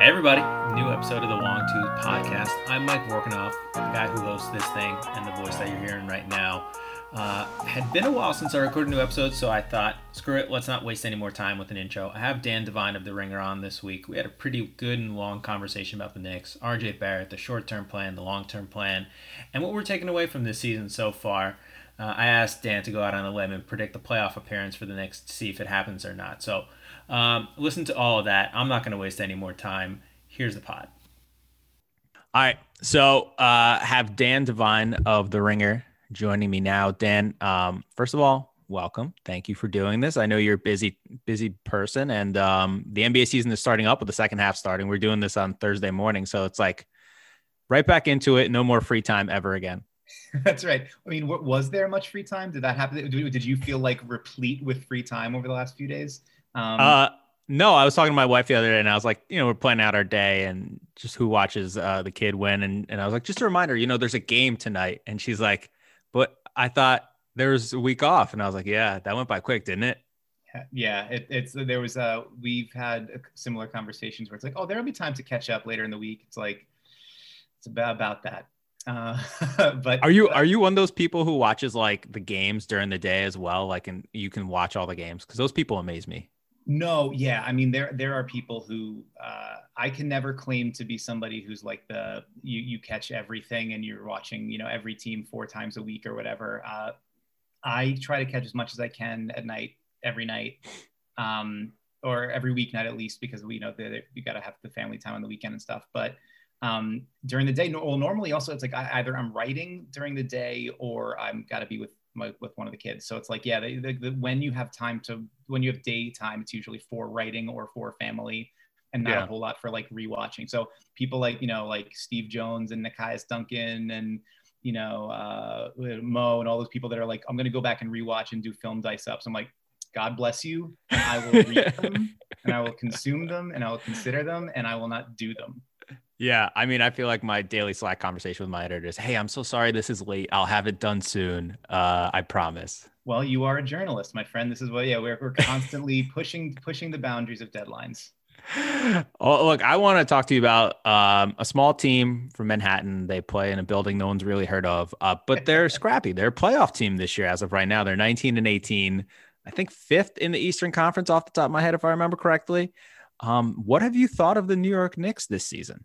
Hey everybody, new episode of the Long Tooth Podcast. I'm Mike Vorkunov, the guy who hosts this thing and the voice that you're hearing right now. Uh, had been a while since I recorded a new episode, so I thought, screw it, let's not waste any more time with an intro. I have Dan Devine of The Ringer on this week. We had a pretty good and long conversation about the Knicks, RJ Barrett, the short term plan, the long term plan, and what we're taking away from this season so far. Uh, I asked Dan to go out on a limb and predict the playoff appearance for the to see if it happens or not. So um, listen to all of that. I'm not going to waste any more time. Here's the pod. All right. So uh, have Dan Devine of The Ringer joining me now. Dan, um, first of all, welcome. Thank you for doing this. I know you're a busy, busy person, and um, the NBA season is starting up with the second half starting. We're doing this on Thursday morning, so it's like right back into it. No more free time ever again. That's right. I mean, was there much free time? Did that happen? Did you feel like replete with free time over the last few days? Um, uh, no, I was talking to my wife the other day, and I was like, you know, we're planning out our day and just who watches uh, the kid win, and and I was like, just a reminder, you know, there's a game tonight, and she's like, but I thought there was a week off, and I was like, yeah, that went by quick, didn't it? Yeah, it, it's there was uh we've had similar conversations where it's like, oh, there'll be time to catch up later in the week. It's like it's about about that. Uh, but are you are you one of those people who watches like the games during the day as well? Like, and you can watch all the games because those people amaze me. No, yeah. I mean, there there are people who uh, I can never claim to be somebody who's like the you you catch everything and you're watching you know every team four times a week or whatever. Uh, I try to catch as much as I can at night every night, um, or every weeknight at least because we you know you got to have the family time on the weekend and stuff. But um, during the day, well, normally also it's like I, either I'm writing during the day or I'm got to be with my, with one of the kids. So it's like, yeah, the, the, the, when you have time to, when you have daytime, it's usually for writing or for family and not yeah. a whole lot for like rewatching. So people like, you know, like Steve Jones and Nekias Duncan and, you know, uh, Mo and all those people that are like, I'm going to go back and rewatch and do film dice ups. I'm like, God bless you. And I will read them and I will consume them and I will consider them and I will not do them. Yeah, I mean, I feel like my daily Slack conversation with my editor is, "Hey, I'm so sorry this is late. I'll have it done soon. Uh, I promise." Well, you are a journalist, my friend. This is what, yeah, we're we're constantly pushing pushing the boundaries of deadlines. Oh, look, I want to talk to you about um, a small team from Manhattan. They play in a building no one's really heard of, uh, but they're scrappy. They're a playoff team this year as of right now. They're 19 and 18. I think fifth in the Eastern Conference off the top of my head, if I remember correctly. Um, what have you thought of the New York Knicks this season?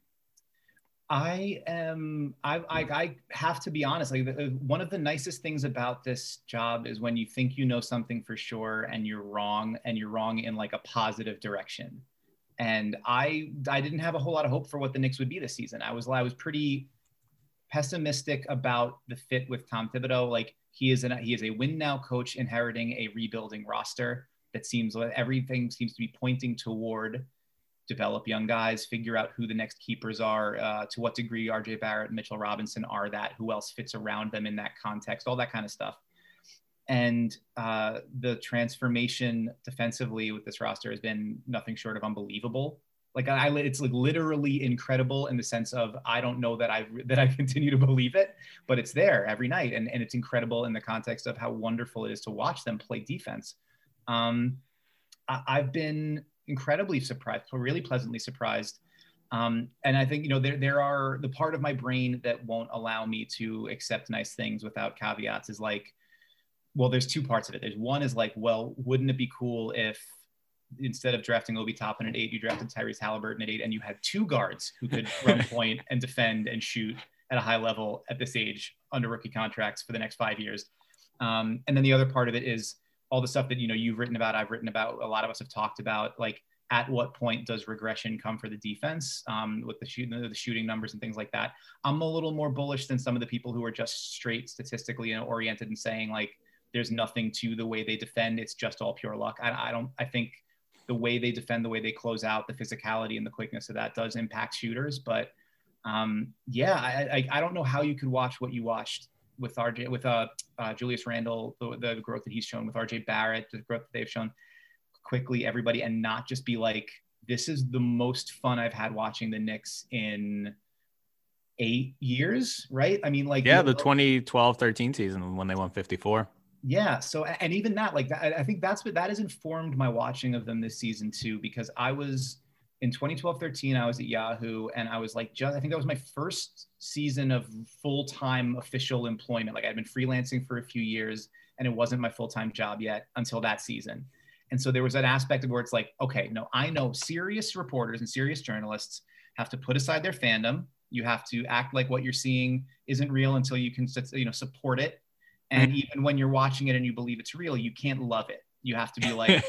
I am. I, I, I have to be honest. Like one of the nicest things about this job is when you think you know something for sure and you're wrong, and you're wrong in like a positive direction. And I I didn't have a whole lot of hope for what the Knicks would be this season. I was I was pretty pessimistic about the fit with Tom Thibodeau. Like he is an he is a win now coach inheriting a rebuilding roster that seems like everything seems to be pointing toward develop young guys, figure out who the next keepers are, uh, to what degree RJ Barrett and Mitchell Robinson are that, who else fits around them in that context, all that kind of stuff. And uh, the transformation defensively with this roster has been nothing short of unbelievable. Like I, it's like literally incredible in the sense of I don't know that I that I continue to believe it, but it's there every night, and and it's incredible in the context of how wonderful it is to watch them play defense. Um, I, I've been incredibly surprised, really pleasantly surprised. Um, and I think you know there there are the part of my brain that won't allow me to accept nice things without caveats is like, well, there's two parts of it. There's one is like, well, wouldn't it be cool if instead of drafting Obi Toppin at eight, you drafted Tyrese Haliburton at eight, and you had two guards who could run point and defend and shoot at a high level at this age under rookie contracts for the next five years. Um, and then the other part of it is all the stuff that you know you've written about, I've written about, a lot of us have talked about, like at what point does regression come for the defense um, with the, shoot, the shooting numbers and things like that. I'm a little more bullish than some of the people who are just straight statistically oriented and saying like there's nothing to the way they defend. It's just all pure luck. I, I don't. I think the way they defend, the way they close out, the physicality and the quickness of that does impact shooters. But um, yeah, I, I, I don't know how you could watch what you watched with RJ with uh, uh, Julius Randle, the, the growth that he's shown with RJ Barrett, the growth that they've shown quickly, everybody, and not just be like, this is the most fun I've had watching the Knicks in eight years, right? I mean, like yeah, the 2012 13 season when they won 54. Yeah. So, and even that, like, that, I think that's what that has informed my watching of them this season too, because I was in 2012 13 i was at yahoo and i was like just i think that was my first season of full-time official employment. Like i'd been freelancing for a few years and it wasn't my full-time job yet until that season. And so there was that aspect of where it's like okay no i know serious reporters and serious journalists have to put aside their fandom. You have to act like what you're seeing isn't real until you can you know support it. And mm-hmm. even when you're watching it and you believe it's real you can't love it you have to be like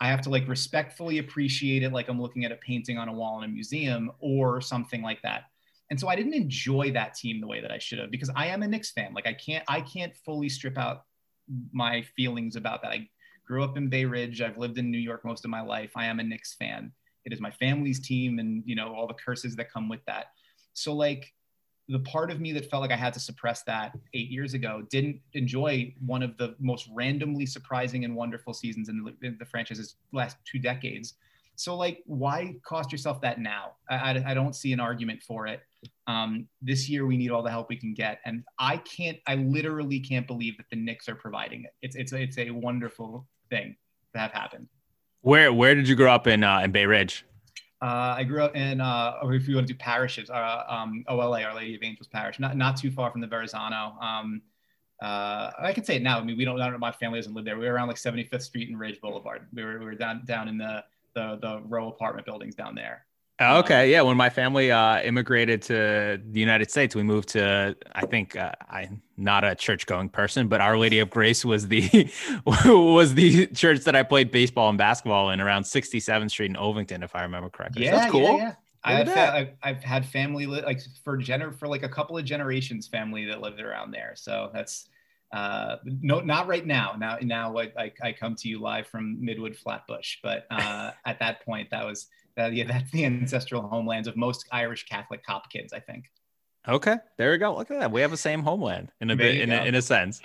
I have to like respectfully appreciate it like I'm looking at a painting on a wall in a museum or something like that. And so I didn't enjoy that team the way that I should have because I am a Knicks fan. Like I can't I can't fully strip out my feelings about that. I grew up in Bay Ridge. I've lived in New York most of my life. I am a Knicks fan. It is my family's team and you know all the curses that come with that. So like the part of me that felt like I had to suppress that eight years ago didn't enjoy one of the most randomly surprising and wonderful seasons in the, in the franchise's last two decades. So, like, why cost yourself that now? I, I, I don't see an argument for it. Um, this year, we need all the help we can get, and I can't. I literally can't believe that the Knicks are providing it. It's it's it's a wonderful thing to have happened. Where where did you grow up in uh, in Bay Ridge? Uh, I grew up in, uh, or if you want to do parishes, uh, um, OLA, Our Lady of Angels Parish, not not too far from the Verrazano. Um, uh, I can say it now. I mean, we don't, I don't know, my family doesn't live there. We were around like 75th Street and Ridge Boulevard. We were, we were down down in the, the the row apartment buildings down there. Oh, okay, yeah. When my family uh, immigrated to the United States, we moved to. I think uh, I'm not a church-going person, but Our Lady of Grace was the was the church that I played baseball and basketball in around 67th Street in Ovington, if I remember correctly. Yeah, so that's cool. Yeah, yeah. I've had, I've, I've, had family li- like for gener for like a couple of generations family that lived around there. So that's uh, no, not right now. Now, now I, I, I come to you live from Midwood Flatbush, but uh, at that point, that was uh, yeah, that's the ancestral homelands of most Irish Catholic cop kids, I think. Okay, there we go. Look at that. We have the same homeland in a bit, in a, in a sense.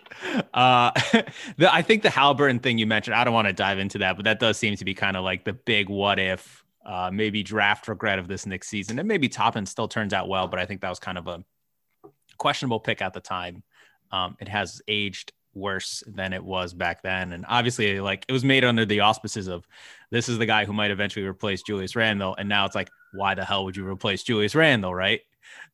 Uh, the, I think the Haliburton thing you mentioned. I don't want to dive into that, but that does seem to be kind of like the big what if, uh, maybe draft regret of this next season, and maybe Toppin still turns out well, but I think that was kind of a questionable pick at the time. Um, it has aged worse than it was back then. And obviously, like it was made under the auspices of this is the guy who might eventually replace Julius Randle. And now it's like, why the hell would you replace Julius Randle, right?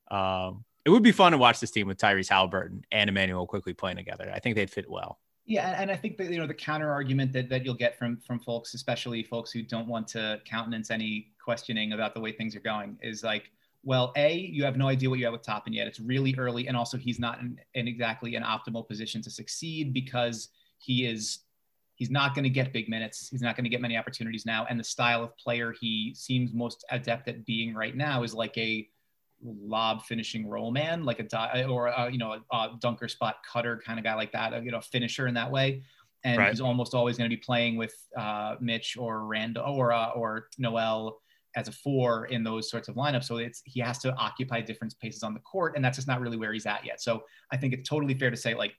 Um, it would be fun to watch this team with Tyrese Haliburton and Immanuel Quickley playing together. I think they'd fit well. Yeah, and I think that you know the counter argument that, that you'll get from from folks, especially folks who don't want to countenance any questioning about the way things are going, is like, well, A, you have no idea what you have with Toppin yet. It's really early. And also, he's not in, in exactly an optimal position to succeed because he is. He's not going to get big minutes. He's not going to get many opportunities now. And the style of player he seems most adept at being right now is like a lob finishing roll man, like a or a, you know a, a, dunker spot cutter kind of guy like that, a, you know, finisher in that way. And right. he's almost always going to be playing with uh, Mitch or Randle or uh, or Noel as a four in those sorts of lineups. So it's he has to occupy different spaces on the court, and that's just not really where he's at yet. So I think it's totally fair to say like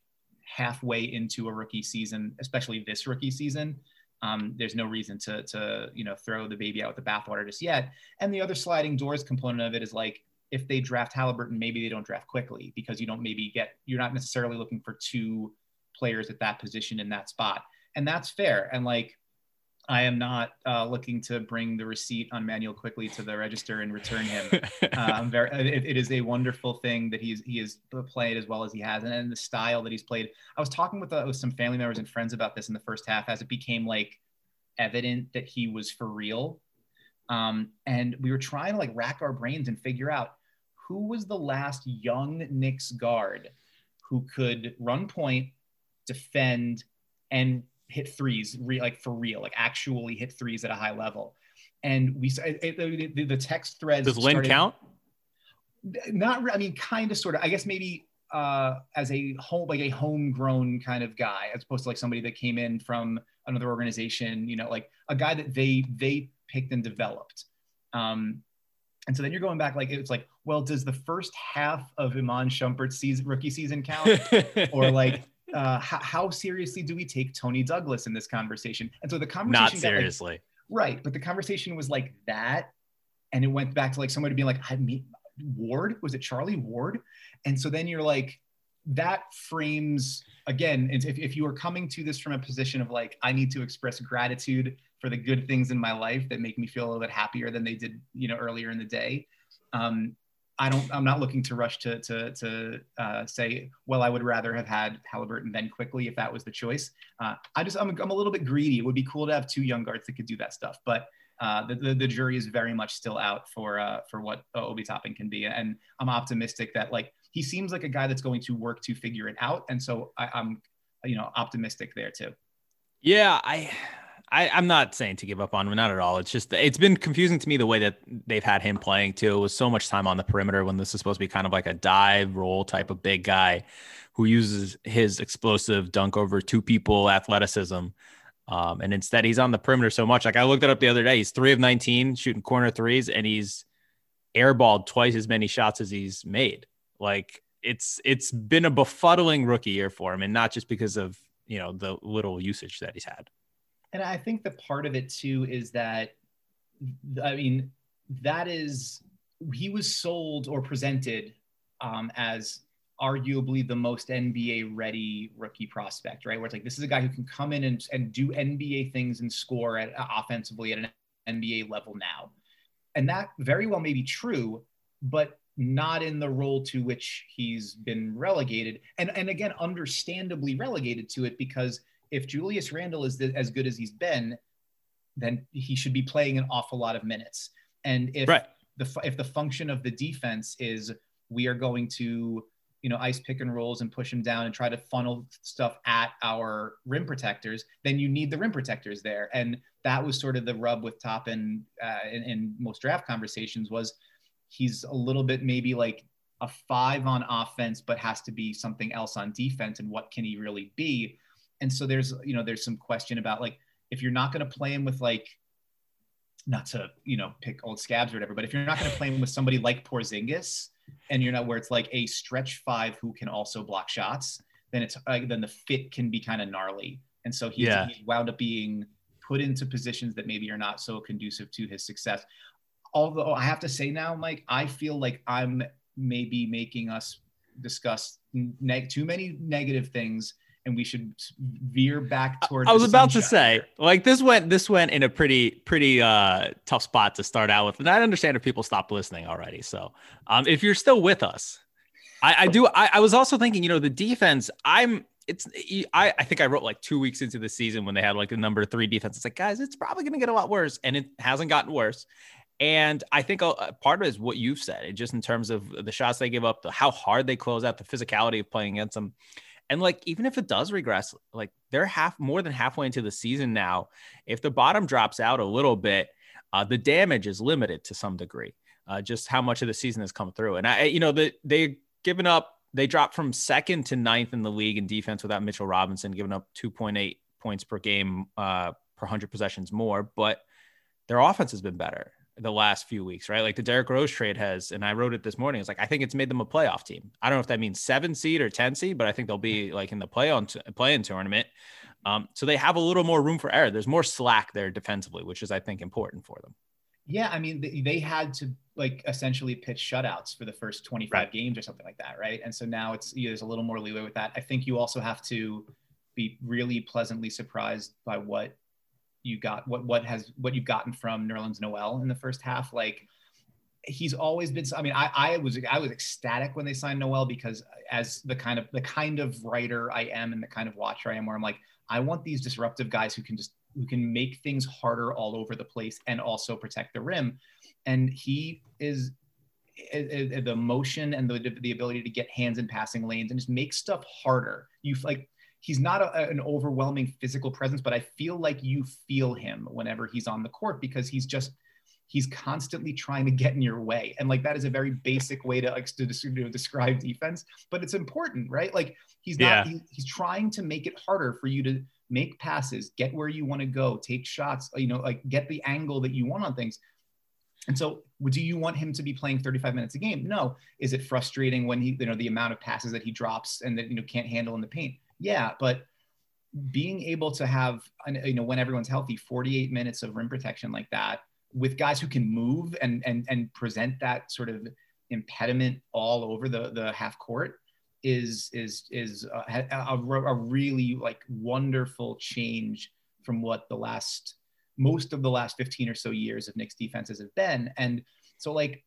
halfway into a rookie season, especially this rookie season, um, there's no reason to to you know throw the baby out with the bathwater just yet. And the other sliding doors component of it is like if they draft Haliburton, maybe they don't draft Quickley because you don't maybe get you're not necessarily looking for two players at that position in that spot, and that's fair. And like I am not uh, looking to bring the receipt on Immanuel Quickley to the register and return him. uh, very. It, it is a wonderful thing that he's he has played as well as he has, and, and the style that he's played. I was talking with, uh, with some family members and friends about this in the first half as it became like evident that he was for real, um, and we were trying to like rack our brains and figure out who was the last young Knicks guard who could run point, defend, and hit threes, re, like for real, like actually hit threes at a high level. And we it, it, the, the text threads. Does Len started, count? Not, I mean, kind of, sort of. I guess maybe uh, as a home, like a homegrown kind of guy, as opposed to like somebody that came in from another organization. You know, like a guy that they they picked and developed. Um, and so then you're going back like it's like, well, does the first half of Iman Shumpert's season, rookie season count, or like uh, how, how, seriously do we take Toney Douglas in this conversation? And so the conversation not seriously, like, right? But the conversation was like that, and it went back to like somebody being like, "I meet Ward." Was it Charlie Ward? And so then you're like, that frames again if, if you are coming to this from a position of like i need to express gratitude for the good things in my life that make me feel a little bit happier than they did you know earlier in the day um, i don't i'm not looking to rush to to, to uh, say well i would rather have had haliburton then quickley if that was the choice uh, i just I'm, I'm a little bit greedy it would be cool to have two young guards that could do that stuff but uh, the, the, the, jury is very much still out for uh, for what Obi Toppin can be, and I'm optimistic that like he seems like a guy that's going to work to figure it out, and so I, I'm you know optimistic there too. Yeah, I. I, I'm not saying to give up on him, not at all. It's just it's been confusing to me the way that they've had him playing too. It was so much time on the perimeter when this is supposed to be kind of like a dive roll type of big guy who uses his explosive dunk over two people athleticism um, and instead, he's on the perimeter so much. Like I looked it up the other day, he's three of 19 shooting corner threes, and he's airballed twice as many shots as he's made. Like it's it's been a befuddling rookie year for him, and not just because of you know the little usage that he's had. And I think the part of it too is that, I mean, that is he was sold or presented um, as arguably the most NBA ready rookie prospect, right? Where it's like this is a guy who can come in and, and do NBA things and score at uh, offensively at an NBA level now. And that very well may be true, but not in the role to which he's been relegated. And and again, understandably relegated to it because if Julius Randle is the, as good as he's been, then he should be playing an awful lot of minutes. And if right. the if the function of the defense is we are going to you know, ice pick and rolls and push them down and try to funnel stuff at our rim protectors, then you need the rim protectors there. And that was sort of the rub with Toppin uh, in, in most draft conversations was he's a little bit maybe like a five on offense, but has to be something else on defense. And what can he really be? And so there's, you know, there's some question about like, if you're not going to play him with like, not to, you know, pick old scabs or whatever, but if you're not going to play him with somebody like Porzingis, and you're not where it's like a stretch five who can also block shots, then it's uh, then the fit can be kind of gnarly. And so he's, yeah. he's wound up being put into positions that maybe are not so conducive to his success. Although I have to say now, Mike, I feel like I'm maybe making us discuss neg- too many negative things and we should veer back towards. I was about to say, like this went this went in a pretty pretty uh, tough spot to start out with, and I understand if people stopped listening already. So, um, if you're still with us, I, I do. I, I was also thinking, you know, the defense. I'm. It's. I. I think I wrote like two weeks into the season when they had like the number three defense. It's like, guys, it's probably going to get a lot worse, and it hasn't gotten worse. And I think a, part of it is what you've said, just in terms of the shots they give up, the how hard they close out, the physicality of playing against them. And like, even if it does regress, like they're half more than halfway into the season now. If the bottom drops out a little bit, uh, the damage is limited to some degree. Uh, just how much of the season has come through. And I, you know, the, they given up, they dropped from second to ninth in the league in defense without Mitchell Robinson, giving up 2.8 points per game uh, per 100 possessions more. But their offense has been better the last few weeks, right? Like the Derrick Rose trade has, and I wrote it this morning. It's like I think it's made them a playoff team. I don't know if that means seven seed or ten seed, but I think they'll be like in the play on t- play-in tournament. Um, so they have a little more room for error. There's more slack there defensively, which is I think important for them. Yeah, I mean they, they had to like essentially pitch shutouts for the first 25 right. games or something like that, right? And so now it's you know, there's a little more leeway with that. I think you also have to be really pleasantly surprised by what you got what what has what you've gotten from Nerlens Noel in the first half. Like he's always been. I mean, I, I was I was ecstatic when they signed Noel because as the kind of the kind of writer I am and the kind of watcher I am, where I'm like, I want these disruptive guys who can just who can make things harder all over the place and also protect the rim. And he is eh, eh, eh, the motion and the, the ability to get hands in passing lanes and just make stuff harder. You like he's not a, an overwhelming physical presence, but I feel like you feel him whenever he's on the court because he's just he's constantly trying to get in your way. And like that is a very basic way to like to, to describe defense but it's important right? Like he's not yeah. he, he's trying to make it harder for you to make passes get where you want to go take shots you know like get the angle that you want on things. And so do you want him to be playing 35 minutes a game? No. Is it frustrating when he you know the amount of passes that he drops and that you know can't handle in the paint yeah, but being able to have, you know, when everyone's healthy, 48 minutes of rim protection like that with guys who can move and and and present that sort of impediment all over the the half court is is is a, a, a really like wonderful change from what the last most of the last 15 or so years of Knicks defenses have been. And so like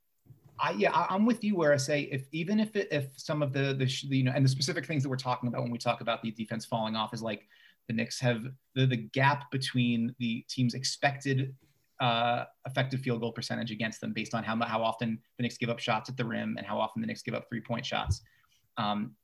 I yeah, I, am with you where I say if even if it, if some of the the you know and the specific things that we're talking about when we talk about the defense falling off is like the Knicks have the the gap between the team's expected uh, effective field goal percentage against them based on how how often the Knicks give up shots at the rim and how often the Knicks give up three point shots. Um,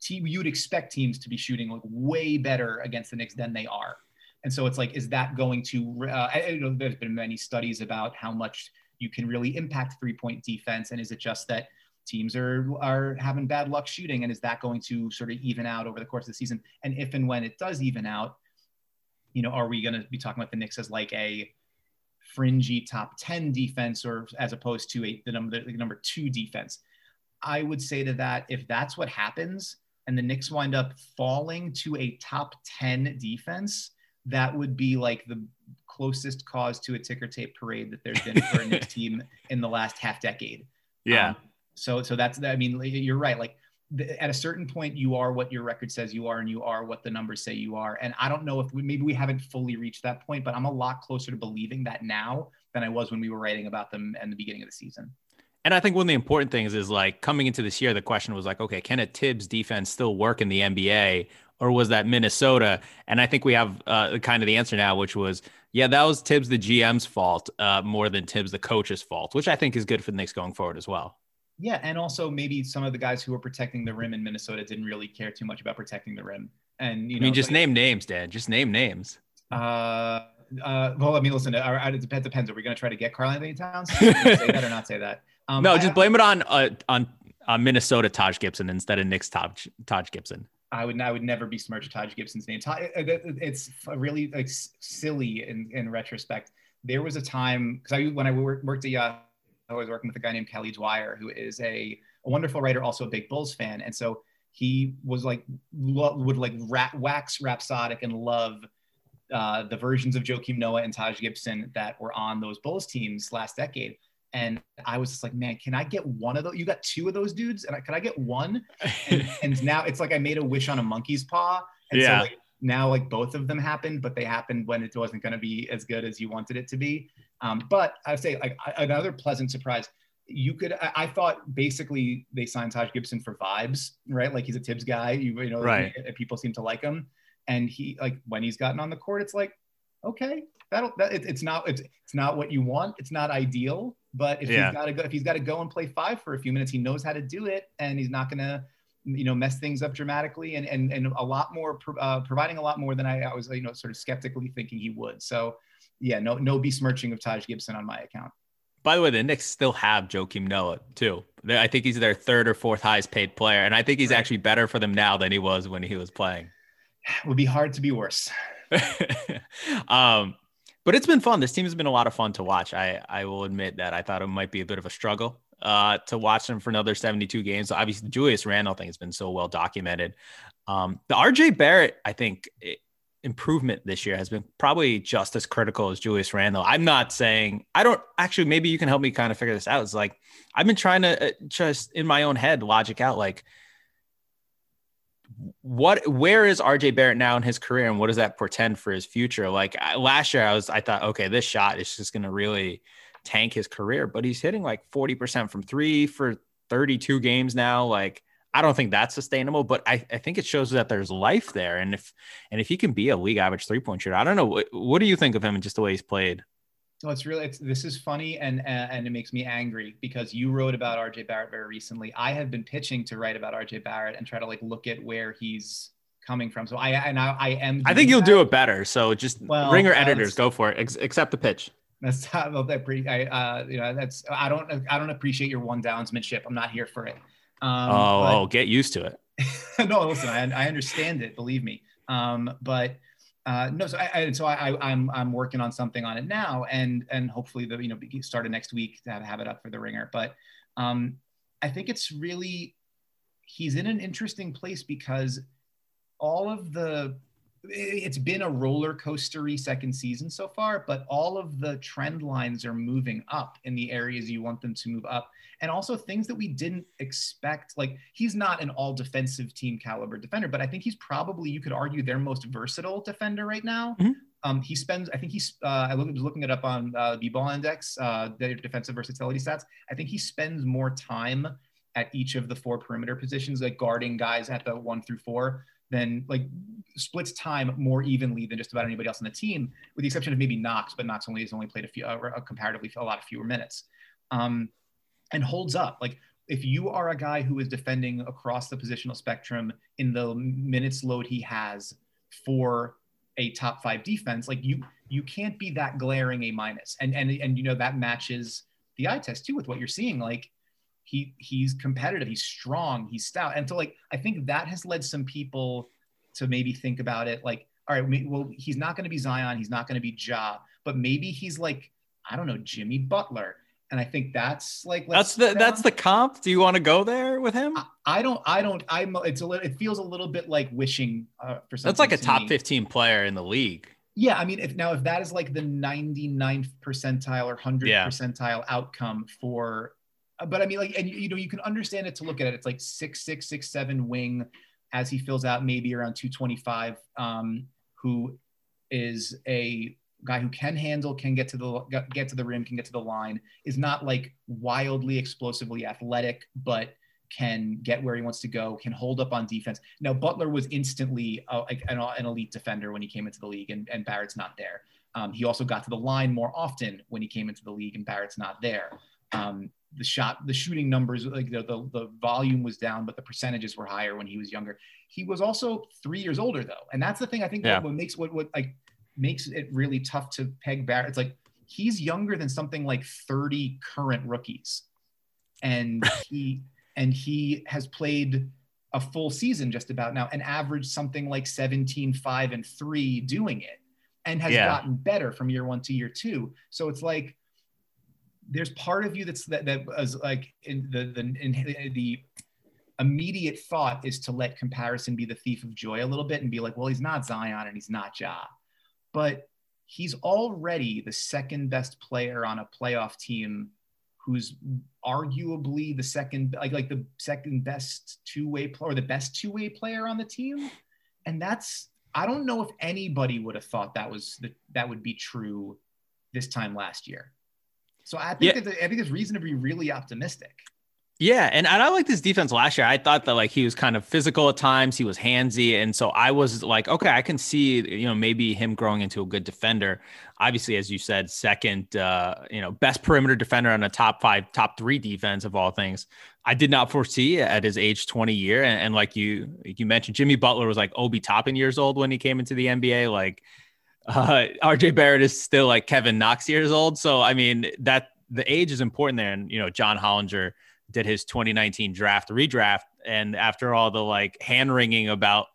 team, you would expect teams to be shooting like way better against the Knicks than they are. And so it's like, is that going to? Uh, I, you know, there's been many studies about how much you can really impact three point defense, and is it just that teams are are having bad luck shooting, and is that going to sort of even out over the course of the season? And if and when it does even out, you know, are we going to be talking about the Knicks as like a fringy top 10 defense or as opposed to a the number the number two defense i would say to that if that's what happens and the Knicks wind up falling to a top 10 defense that would be like the closest cause to a ticker tape parade that there's been for a Knicks team in the last half decade. Yeah. Um, so so that's I mean you're right. Like the, at a certain point, you are what your record says you are, and you are what the numbers say you are. And I don't know if we maybe we haven't fully reached that point, but I'm a lot closer to believing that now than I was when we were writing about them in the beginning of the season. And I think one of the important things is like coming into this year, the question was like, okay, can a Thibs defense still work in the NBA? Or was that Minnesota? And I think we have uh, kind of the answer now, which was, yeah, that was Thibs the GM's fault uh, more than Thibs the coach's fault, which I think is good for the Knicks going forward as well. Yeah, and also maybe some of the guys who were protecting the rim in Minnesota didn't really care too much about protecting the rim. And you know, I mean, just like, name names, Dan. Just name names. Uh, uh, well, I mean, listen, it depends. Depends. Are we going to try to get Karl-Anthony Towns? say that or not say that? Um, no, just blame it on uh, on uh, Minnesota Taj Gibson instead of Knicks Taj Taj Gibson. I would I would never besmirch Taj Gibson's name. It's really like silly in, in retrospect. There was a time because I when I worked at Yahoo, I was working with a guy named Kelly Dwyer, who is a, a wonderful writer, also a big Bulls fan, and so he was like would like rat, wax rhapsodic and love uh, the versions of Joakim Noah and Taj Gibson that were on those Bulls teams last decade. And I was just like, man, can I get one of those? You got two of those dudes, and I, can I get one? And, and, now it's like I made a wish on a monkey's paw. And yeah. So like, now like both of them happened, but they happened when it wasn't going to be as good as you wanted it to be. Um, but I would say like another pleasant surprise. You could, I, I, thought basically they signed Taj Gibson for vibes, right? Like he's a Thibs guy. You, you know, right. people seem to like him. And he like when he's gotten on the court, it's like, okay, that'll that, it, it's not it's, it's not what you want. It's not ideal, but if yeah. he's got to go, if he's got to go and play five for a few minutes, he knows how to do it, and he's not gonna, you know, mess things up dramatically, and and and a lot more, uh, providing a lot more than I, I was, you know, sort of skeptically thinking he would. So, yeah, no no besmirching of Taj Gibson on my account. By the way, the Knicks still have Joakim Noah too. I think he's their third or fourth highest paid player, and I think he's right. actually better for them now than he was when he was playing. It would be hard to be worse. um, but it's been fun. This team has been a lot of fun to watch. I I will admit that I thought it might be a bit of a struggle uh, to watch them for another 72 games. Obviously, the Julius Randle thing has been so well documented. Um, the RJ Barrett, I think, improvement this year has been probably just as critical as Julius Randle. I'm not saying I don't actually. Maybe you can help me kind of figure this out. It's like I've been trying to uh, just in my own head logic out like what where is RJ Barrett now in his career and what does that portend for his future? Like last year I was I thought okay this shot is just going to really tank his career but he's hitting like 40% from 3 for 32 games now like I don't think that's sustainable but I, I think it shows that there's life there and if and if he can be a league average three point shooter I don't know what, what do you think of him and just the way he's played? No, it's really it's, this is funny and and it makes me angry because you wrote about RJ Barrett very recently. I have been pitching to write about RJ Barrett and try to like look at where he's coming from. So I and I, I am. I think you'll that. do it better. So just well, Ringer uh, editors go for it. Ex- accept the pitch. That's not that pretty. I uh, you know that's I don't I don't appreciate your one downsmanship. I'm not here for it. Um, oh, but, oh, get used to it. no, listen, I, I understand it. Believe me. Um, but uh, no, so I, I so I, I am I'm, I'm working on something on it now, and and hopefully the you know started next week to have, have it up for the ringer. But um, I think it's really he's in an interesting place because all of the it's been a roller coastery second season so far, but all of the trend lines are moving up in the areas you want them to move up. And also things that we didn't expect. Like he's not an all defensive team caliber defender, but I think he's probably, you could argue, their most versatile defender right now. Mm-hmm. Um, he spends, I think he's, uh, I was looking it up on uh, the ball index, uh, the defensive versatility stats. I think he spends more time at each of the four perimeter positions, like guarding guys at the one through four then like splits time more evenly than just about anybody else on the team, with the exception of maybe Knox, but Knox only has only played a few, uh, comparatively a lot of fewer minutes, um, and holds up. Like if you are a guy who is defending across the positional spectrum in the minutes load he has for a top five defense, like you you can't be that glaring a minus, and and and you know that matches the eye test too with what you're seeing. Like he he's competitive, he's strong, he's stout, and so like I think that has led some people to maybe think about it like, all right, well he's not going to be Zion, he's not going to be Ja, but maybe he's like I don't know Jimmy Butler, and I think that's like that's the that's the comp. Do you want to go there with him? I, I don't. I don't. I'm. It's a little. It feels a little bit like wishing uh, for something. That's like a top me. 15 player in the league. Yeah, I mean, if now if that is like the 99th percentile or 100th yeah. percentile outcome for but I mean, like, and you know, you can understand it to look at it. It's like six, six, six, seven wing as he fills out maybe around 225, um, who is a guy who can handle, can get to the get to the rim, can get to the line, is not like wildly explosively athletic, but can get where he wants to go, can hold up on defense. Now Butler was instantly uh, like an, an, elite defender when he came into the league, and, and Barrett's not there. Um, he also got to the line more often when he came into the league, and Barrett's not there. Um, the shot, the shooting numbers, like the, the, the volume was down, but the percentages were higher when he was younger. He was also three years older though. And that's the thing I think yeah. what, makes what, what like makes it really tough to peg Barrett. It's like, he's younger than something like 30 current rookies. And he, and he has played a full season just about now and averaged something like 17, five and three doing it and has yeah. gotten better from year one to year two. So it's like, there's part of you that's that that was like in the the in the immediate thought is to let comparison be the thief of joy a little bit and be like, well, he's not Zion and he's not Ja, but he's already the second best player on a playoff team who's arguably the second like like the second best two-way player or the best two-way player on the team. And that's i don't know if anybody would have thought that was the, that would be true this time last year so I think yeah. that I think there's reason to be really optimistic. Yeah, and, and I like this defense last year. I thought that like he was kind of physical at times, he was handsy, and so I was like, okay, I can see you know maybe him growing into a good defender. Obviously, as you said, second, uh, you know, best perimeter defender on a top five, top three defense of all things. I did not foresee at his age 20 year, and, and like you you mentioned, Jimmy Butler was like Obi Toppin years old when he came into the NBA. Like uh, RJ Barrett is still like Kevin Knox years old. So, I mean, that the age is important there. And, you know, John Hollinger did his 2019 draft redraft. And after all the like hand wringing about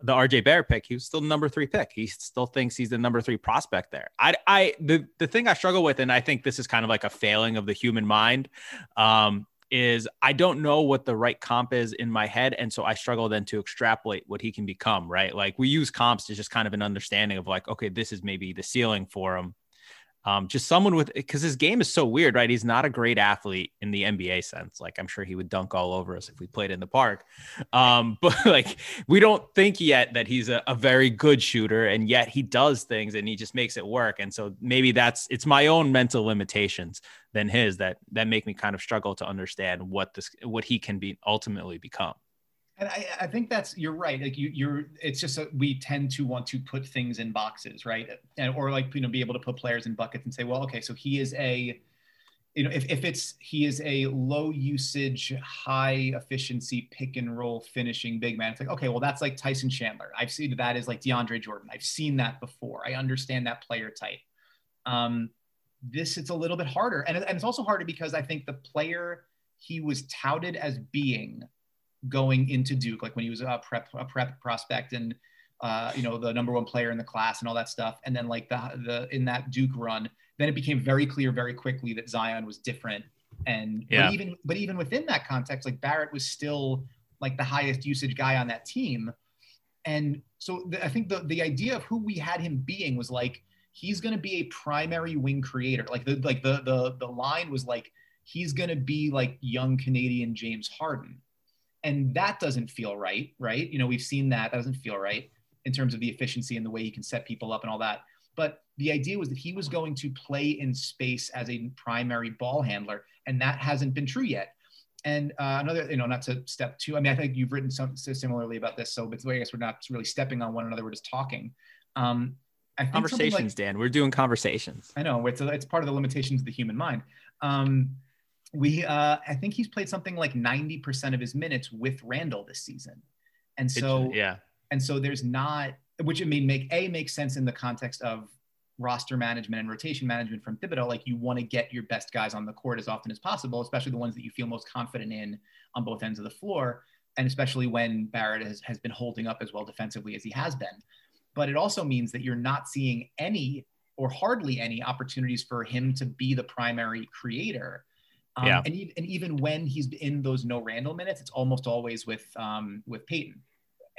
the RJ Barrett pick, he was still the number three pick. He still thinks he's the number three prospect there. I, I, the, the thing I struggle with, and I think this is kind of like a failing of the human mind, um, is I don't know what the right comp is in my head. And so I struggle then to extrapolate what he can become, right? Like we use comps to just kind of an understanding of like, okay, this is maybe the ceiling for him. Um, just someone with because his game is so weird, right? He's not a great athlete in the NBA sense. Like I'm sure he would dunk all over us if we played in the park. Um, but like we don't think yet that he's a, a, very good shooter, and yet he does things and he just makes it work. And so maybe that's it's my own mental limitations than his that that make me kind of struggle to understand what this what he can be ultimately become. And I, I, think that's you're right. Like you, you're. It's just a, we tend to want to put things in boxes, right? And or like you know be able to put players in buckets and say, well, okay, so he is a, you know, if if it's he is a low usage, high efficiency pick and roll finishing big man. It's like okay, well that's like Tyson Chandler. I've seen that as like DeAndre Jordan. I've seen that before. I understand that player type. Um, this it's a little bit harder, and and it's also harder because I think the player he was touted as being going into Duke, like when he was a prep a prep prospect and uh, you know the number one player in the class and all that stuff, and then like the the in that Duke run, then it became very clear very quickly that Zion was different. And yeah. but even but even within that context, like Barrett was still like the highest usage guy on that team. And so the, I think the the idea of who we had him being was like he's going to be a primary wing creator. Like the like the the the line was like he's going to be like young Canadian James Harden. And that doesn't feel right, right? You know, we've seen that. That doesn't feel right in terms of the efficiency and the way he can set people up and all that. But the idea was that he was going to play in space as a primary ball handler, and that hasn't been true yet. And uh, another, you know, not to step two. I mean, I think you've written some similarly about this. So, but I guess we're not really stepping on one another. We're just talking. Um, conversations, like, Dan. We're doing conversations. I know it's a, it's part of the limitations of the human mind. Um, we, uh, I think he's played something like ninety percent of his minutes with Randle this season, and so it, yeah, and so there's not, which I mean make a make sense in the context of roster management and rotation management from Thibodeau, like you want to get your best guys on the court as often as possible, especially the ones that you feel most confident in on both ends of the floor. And especially when Barrett has, has been holding up as well defensively as he has been. But it also means that you're not seeing any or hardly any opportunities for him to be the primary creator. Um, yeah. and, and even when he's in those no Randle minutes, it's almost always with um, with Payton.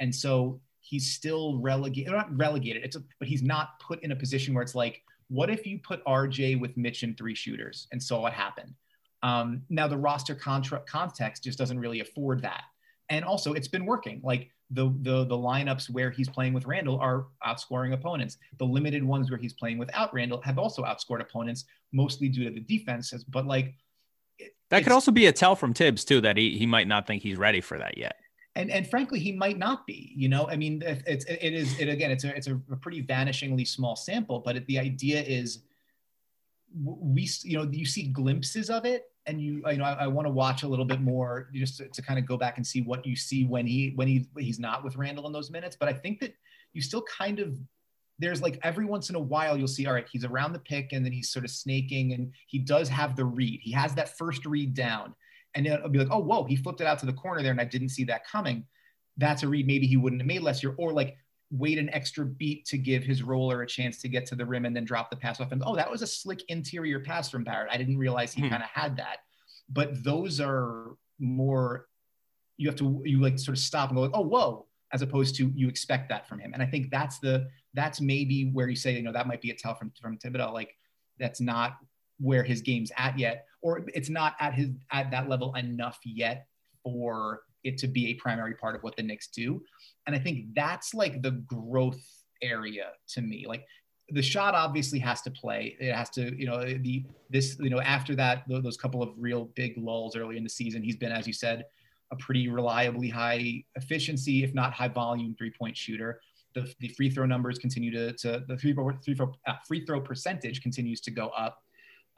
And so he's still relegated, not relegated, it's a, but he's not put in a position where it's like, what if you put RJ with Mitch and three shooters and saw what happened? Um, now the roster contra- context just doesn't really afford that. And also it's been working. Like the, the, the lineups where he's playing with Randle are outscoring opponents. The limited ones where he's playing without Randle have also outscored opponents, mostly due to the defenses. But like, that could also be a tell from Thibs too that he he might not think he's ready for that yet and and frankly he might not be you know i mean it's it is it again it's a it's a pretty vanishingly small sample but it, the idea is we you know you see glimpses of it and you you know i, I want to watch a little bit more just to, to, kind of go back and see what you see when he when he he's not with Randle in those minutes but i think that you still kind of there's like every once in a while you'll see all right he's around the pick and then he's sort of snaking and he does have the read he has that first read down and it'll be like, oh, whoa, he flipped it out to the corner there and I didn't see that coming. That's a read maybe he wouldn't have made last year, or like wait an extra beat to give his roller a chance to get to the rim and then drop the pass off. And oh, that was a slick interior pass from Barrett. I didn't realize he hmm. kind of had that. But those are more, you have to, you like sort of stop and go, like, oh, whoa, as opposed to you expect that from him. And I think that's the, that's maybe where you say, you know, that might be a tell from, from Thibodeau. Like that's not where his game's at yet, or it's not at his at that level enough yet for it to be a primary part of what the Knicks do. And I think that's like the growth area to me. Like the shot obviously has to play. It has to, you know, the this, you know, after that, those couple of real big lulls early in the season, he's been, as you said, a pretty reliably high efficiency, if not high volume, three point shooter. The, the free throw numbers continue to, to the free throw, uh, free throw percentage continues to go up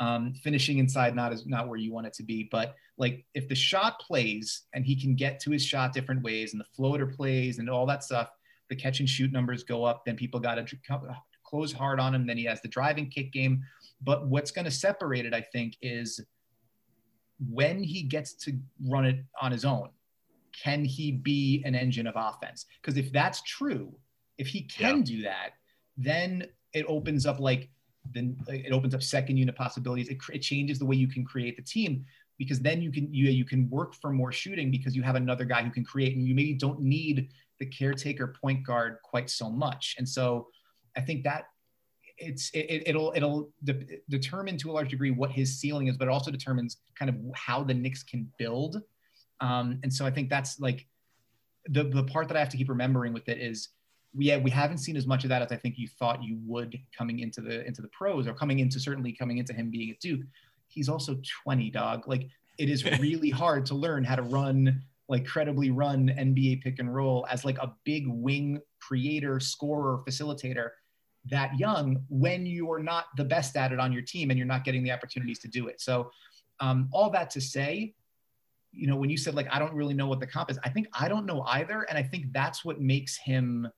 um, finishing inside not is not where you want it to be. But like if the shot plays and he can get to his shot different ways and the floater plays and all that stuff, the catch and shoot numbers go up. Then people got to close hard on him. Then he has the driving kick game. But what's going to separate it, I think, is when he gets to run it on his own. Can he be an engine of offense? Because if that's true, if he can yeah. do that, then it opens up like then it opens up second unit possibilities. It, it changes the way you can create the team because then you can you, you can work for more shooting because you have another guy who can create and you maybe don't need the caretaker point guard quite so much. And so I think that it's it, it'll it'll de- determine to a large degree what his ceiling is, but it also determines kind of how the Knicks can build. Um, and so I think that's like the the part that I have to keep remembering with it is we we haven't seen as much of that as I think you thought you would coming into the into the pros or coming into certainly coming into him being at Duke. He's also 20, dog. Like it is really hard to learn how to run like credibly run NBA pick and roll as like a big wing creator, scorer, facilitator that young when you're not the best at it on your team and you're not getting the opportunities to do it. So um, all that to say, you know, when you said like I don't really know what the comp is, I think I don't know either, and I think that's what makes him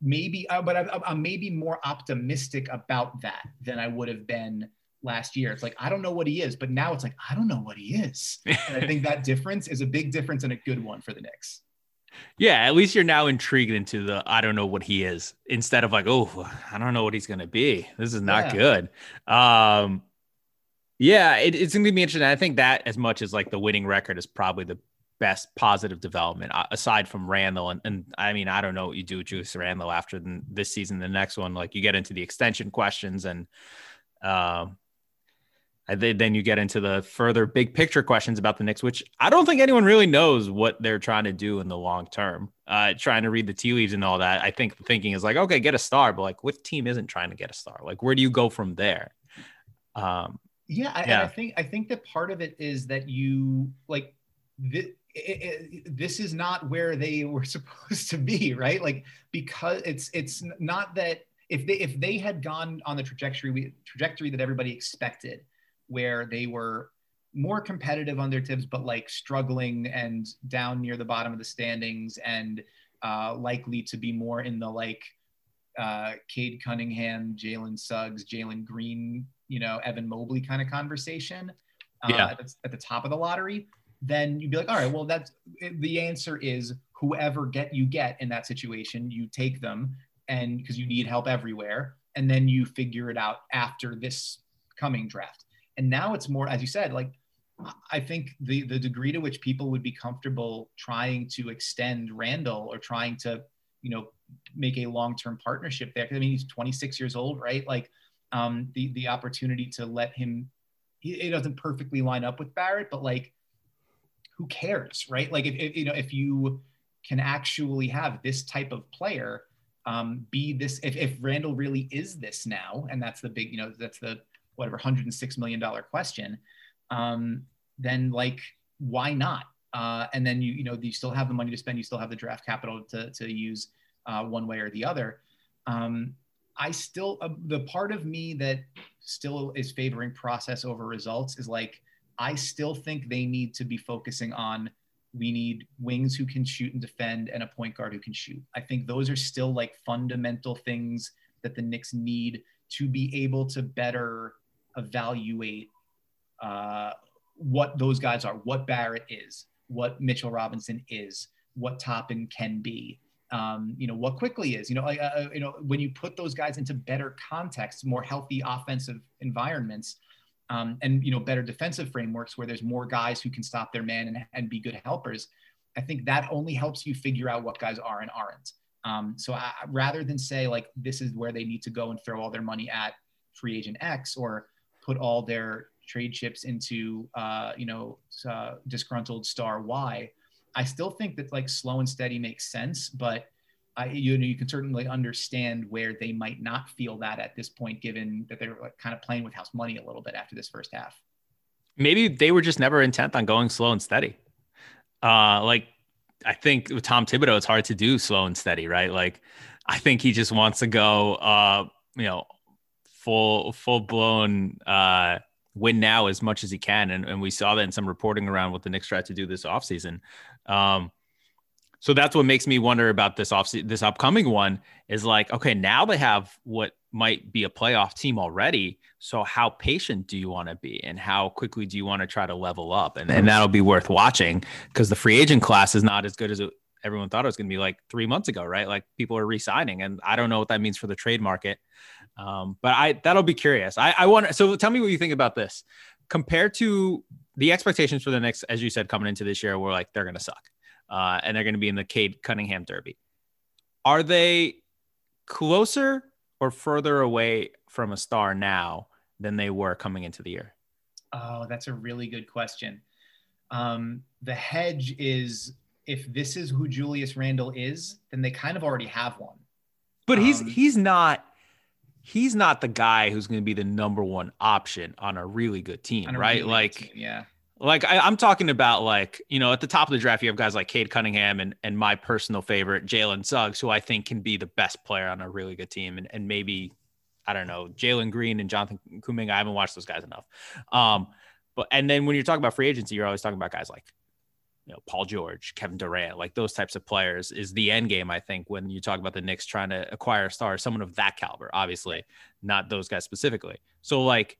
maybe, uh, but I, I'm maybe more optimistic about that than I would have been last year. It's like, I don't know what he is, but now it's like, I don't know what he is. And I think that difference is a big difference and a good one for the Knicks. Yeah, at least you're now intrigued into the I don't know what he is instead of like, oh, I don't know what he's gonna be. This is not yeah. good. Um yeah, it, it's gonna be interesting. I think that as much as like the winning record is probably the best positive development uh, aside from Randle. And, and I mean, I don't know what you do with Julius Randle after the, this season, the next one. Like you get into the extension questions and, um, then you get into the further big picture questions about the Knicks, which I don't think anyone really knows what they're trying to do in the long term. Uh, trying to read the tea leaves and all that. I think the thinking is like, okay, get a star, but like, what team isn't trying to get a star? Like, where do you go from there? Um, yeah, I, yeah. I think I think that part of it is that you like this, it, it, this is not where they were supposed to be, right? Like because it's it's not that if they if they had gone on the trajectory trajectory that everybody expected, where they were more competitive on their tips, but like struggling and down near the bottom of the standings and uh, likely to be more in the like uh, Cade Cunningham, Jalen Suggs, Jalen Green you know Evan Mobley kind of conversation uh, yeah. at, the, at the top of the lottery, then you'd be like, all right, well that's the answer is whoever get you get in that situation, you take them and because you need help everywhere, and then you figure it out after this coming draft. And now it's more, as you said, like I think the the degree to which people would be comfortable trying to extend Randle or trying to, you know, make a long term partnership there. I mean, he's 26 years old, right? Like um, the the opportunity to let him. It doesn't perfectly line up with Barrett, but like, who cares, right? Like, if, if you know, if you can actually have this type of player um, be this, if, if Randle really is this now, and that's the big, you know, that's the whatever 106 million dollar question, um, then like, why not? Uh, and then you, you know, you still have the money to spend, you still have the draft capital to to use uh, one way or the other. Um, I still uh, the part of me that still is favoring process over results is like I still think they need to be focusing on we need wings who can shoot and defend and a point guard who can shoot. I think those are still like fundamental things that the Knicks need to be able to better evaluate uh, what those guys are, what Barrett is, what Mitchell Robinson is, what Toppin can be um, you know what Quickley is. You know, uh, you know when you put those guys into better contexts, more healthy offensive environments, um, and you know better defensive frameworks where there's more guys who can stop their man and, and be good helpers. I think that only helps you figure out what guys are and aren't. Um, so I, rather than say like this is where they need to go and throw all their money at free agent X or put all their trade chips into uh, you know uh, disgruntled star Y. I still think that like slow and steady makes sense, but I, you know, you can certainly understand where they might not feel that at this point, given that they're kind of playing with house money a little bit after this first half. Maybe they were just never intent on going slow and steady. Uh, like I think with Tom Thibodeau, it's hard to do slow and steady, right? Like I think he just wants to go, uh, you know, full full blown uh, win now as much as he can. And, and we saw that in some reporting around what the Knicks tried to do this offseason. Um, so that's what makes me wonder about this off this upcoming one is like, okay, now they have what might be a playoff team already. So how patient do you want to be and how quickly do you want to try to level up? And, and that'll be worth watching because the free agent class is not as good as it, everyone thought it was going to be like three months ago, right? Like people are resigning and I don't know what that means for the trade market. Um, but I that'll be curious. I, I want so tell me what you think about this compared to the expectations for the Knicks, as you said, coming into this year, were like they're going to suck, uh, and they're going to be in the Cade Cunningham Derby. Are they closer or further away from a star now than they were coming into the year? Oh, that's a really good question. Um, the hedge is if this is who Julius Randle is, then they kind of already have one. But he's um, he's not he's not the guy who's going to be the number one option on a really good team, right? Really like, team, yeah. Like I, am talking about like, you know, at the top of the draft, you have guys like Cade Cunningham and, and my personal favorite, Jalen Suggs, who I think can be the best player on a really good team. And, and maybe, I don't know, Jalen Green and Jonathan Kuminga. I haven't watched those guys enough. Um, but and then when you're talking about free agency, you're always talking about guys like you know, Paul George, Kevin Durant, like those types of players is the end game, I think, when you talk about the Knicks trying to acquire a star, someone of that caliber, obviously, not those guys specifically. So, like,